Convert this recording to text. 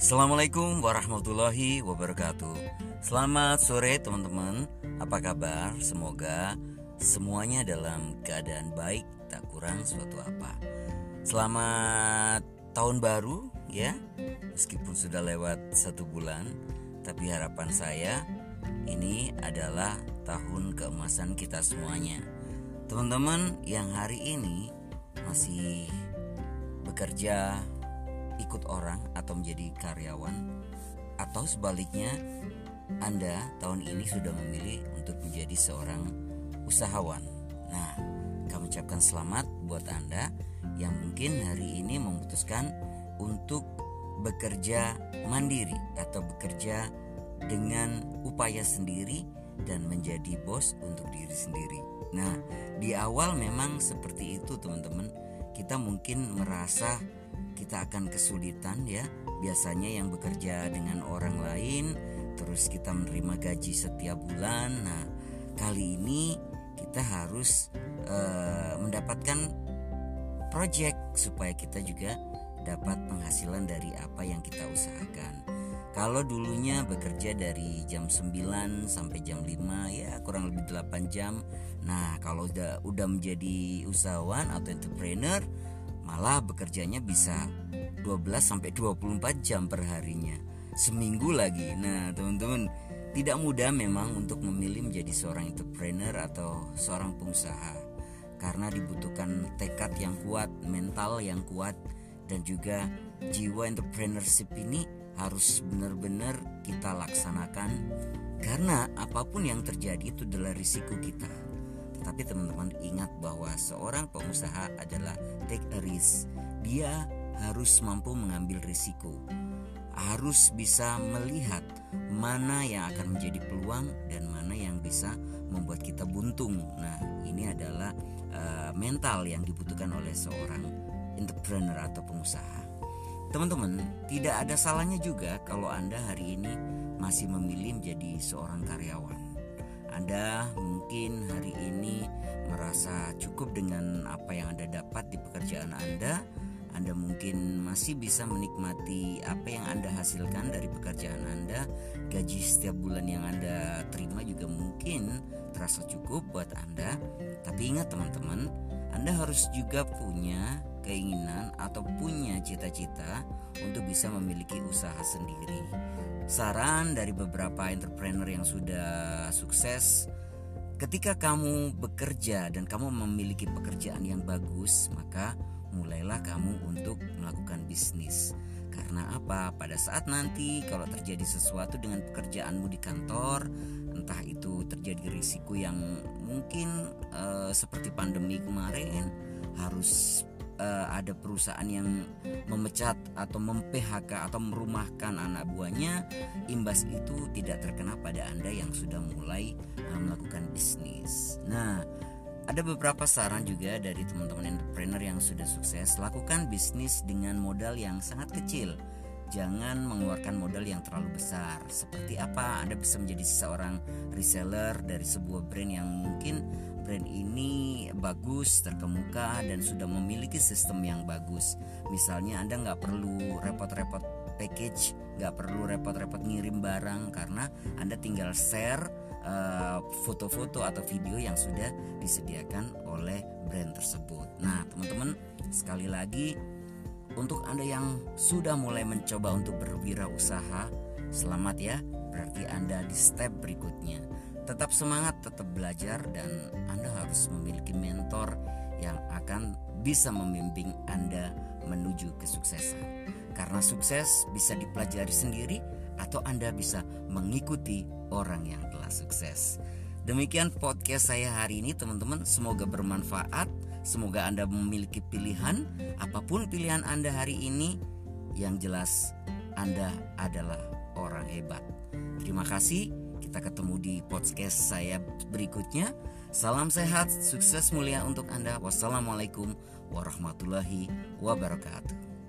Assalamualaikum warahmatullahi wabarakatuh. Selamat sore teman-teman. Apa kabar? Semoga semuanya dalam keadaan baik Tak kurang suatu apa. Selamat tahun baru ya. Meskipun sudah lewat satu bulan Tapi harapan saya Ini adalah tahun keemasan kita semuanya. Teman-teman yang hari ini Masih bekerja ikut orang atau menjadi karyawan atau sebaliknya Anda tahun ini sudah memilih untuk menjadi seorang usahawan. Nah, kami ucapkan selamat buat Anda yang mungkin hari ini memutuskan untuk bekerja mandiri atau bekerja dengan upaya sendiri dan menjadi bos untuk diri sendiri. Nah, di awal memang seperti itu, teman-teman. Kita mungkin merasa kita akan kesulitan ya. Biasanya yang bekerja dengan orang lain terus kita menerima gaji setiap bulan. Nah, kali ini kita harus uh, mendapatkan project supaya kita juga dapat penghasilan dari apa yang kita usahakan. Kalau dulunya bekerja dari jam 9 sampai jam 5 ya kurang lebih 8 jam. Nah, kalau udah udah menjadi usahawan atau entrepreneur Malah bekerjanya bisa 12 sampai 24 jam per harinya. Seminggu lagi. Nah, teman-teman, tidak mudah memang untuk memilih menjadi seorang entrepreneur atau seorang pengusaha karena dibutuhkan tekad yang kuat, mental yang kuat dan juga jiwa entrepreneurship ini harus benar-benar kita laksanakan karena apa pun yang terjadi itu adalah risiko kita tapi teman-teman ingat bahwa seorang pengusaha adalah take a risk. Dia harus mampu mengambil risiko. Harus bisa melihat mana yang akan menjadi peluang dan mana yang bisa membuat kita buntung. Nah, ini adalah uh, mental yang dibutuhkan oleh seorang entrepreneur atau pengusaha. Teman-teman, tidak ada salahnya juga kalau Anda hari ini masih memilih menjadi seorang karyawan. Anda mungkin hari ini merasa cukup dengan apa yang Anda dapat di pekerjaan Anda. Anda mungkin masih bisa menikmati apa yang Anda hasilkan dari pekerjaan Anda. Gaji setiap bulan yang Anda terima juga mungkin terasa cukup buat Anda. Tapi ingat teman-teman, Anda harus juga punya keinginan atau punya cita-cita untuk bisa memiliki usaha sendiri saran dari beberapa entrepreneur yang sudah sukses ketika kamu bekerja dan kamu memiliki pekerjaan yang bagus maka mulailah kamu untuk melakukan bisnis. Karena apa? Pada saat nanti kalau terjadi sesuatu dengan pekerjaanmu di kantor entah itu terjadi risiko yang mungkin uh, seperti pandemi kemarin harus uh, ada perusahaan yang memecat atau mem-PHK atau merumahkan anak buahnya, imbas itu tidak terkena pada Anda yang sudah mulai uh, melakukan bisnis. Nah, ada beberapa saran juga dari teman-teman entrepreneur yang sudah sukses, lakukan bisnis dengan modal yang sangat kecil. Jangan mengeluarkan modal yang terlalu besar. Seperti apa Anda bisa menjadi seorang reseller dari sebuah brand yang mungkin brand ini bagus, terkemuka dan sudah memiliki sistem yang bagus. Misalnya Anda nggak perlu repot-repot package, nggak perlu repot-repot ngirim barang karena Anda tinggal share eh, foto-foto atau video yang sudah disediakan oleh brand tersebut. Nah, teman-teman, sekali lagi untuk Anda yang sudah mulai mencoba untuk berwirausaha, selamat ya. Berarti Anda di step berikutnya. Tetap semangat, tetap belajar dan Anda harus memiliki mentor yang akan bisa membimbing Anda menuju kesuksesan. Karena sukses bisa dipelajari sendiri atau Anda bisa mengikuti orang yang telah sukses. Demikian podcast saya hari ini teman-teman, semoga bermanfaat. Semoga Anda memiliki pilihan apa pun pilihan Anda hari ini yang jelas Anda adalah orang hebat. Terima kasih. Kita ketemu di podcast saya berikutnya. Salam sehat, sukses mulia untuk Anda. Wassalamualaikum warahmatullahi wabarakatuh.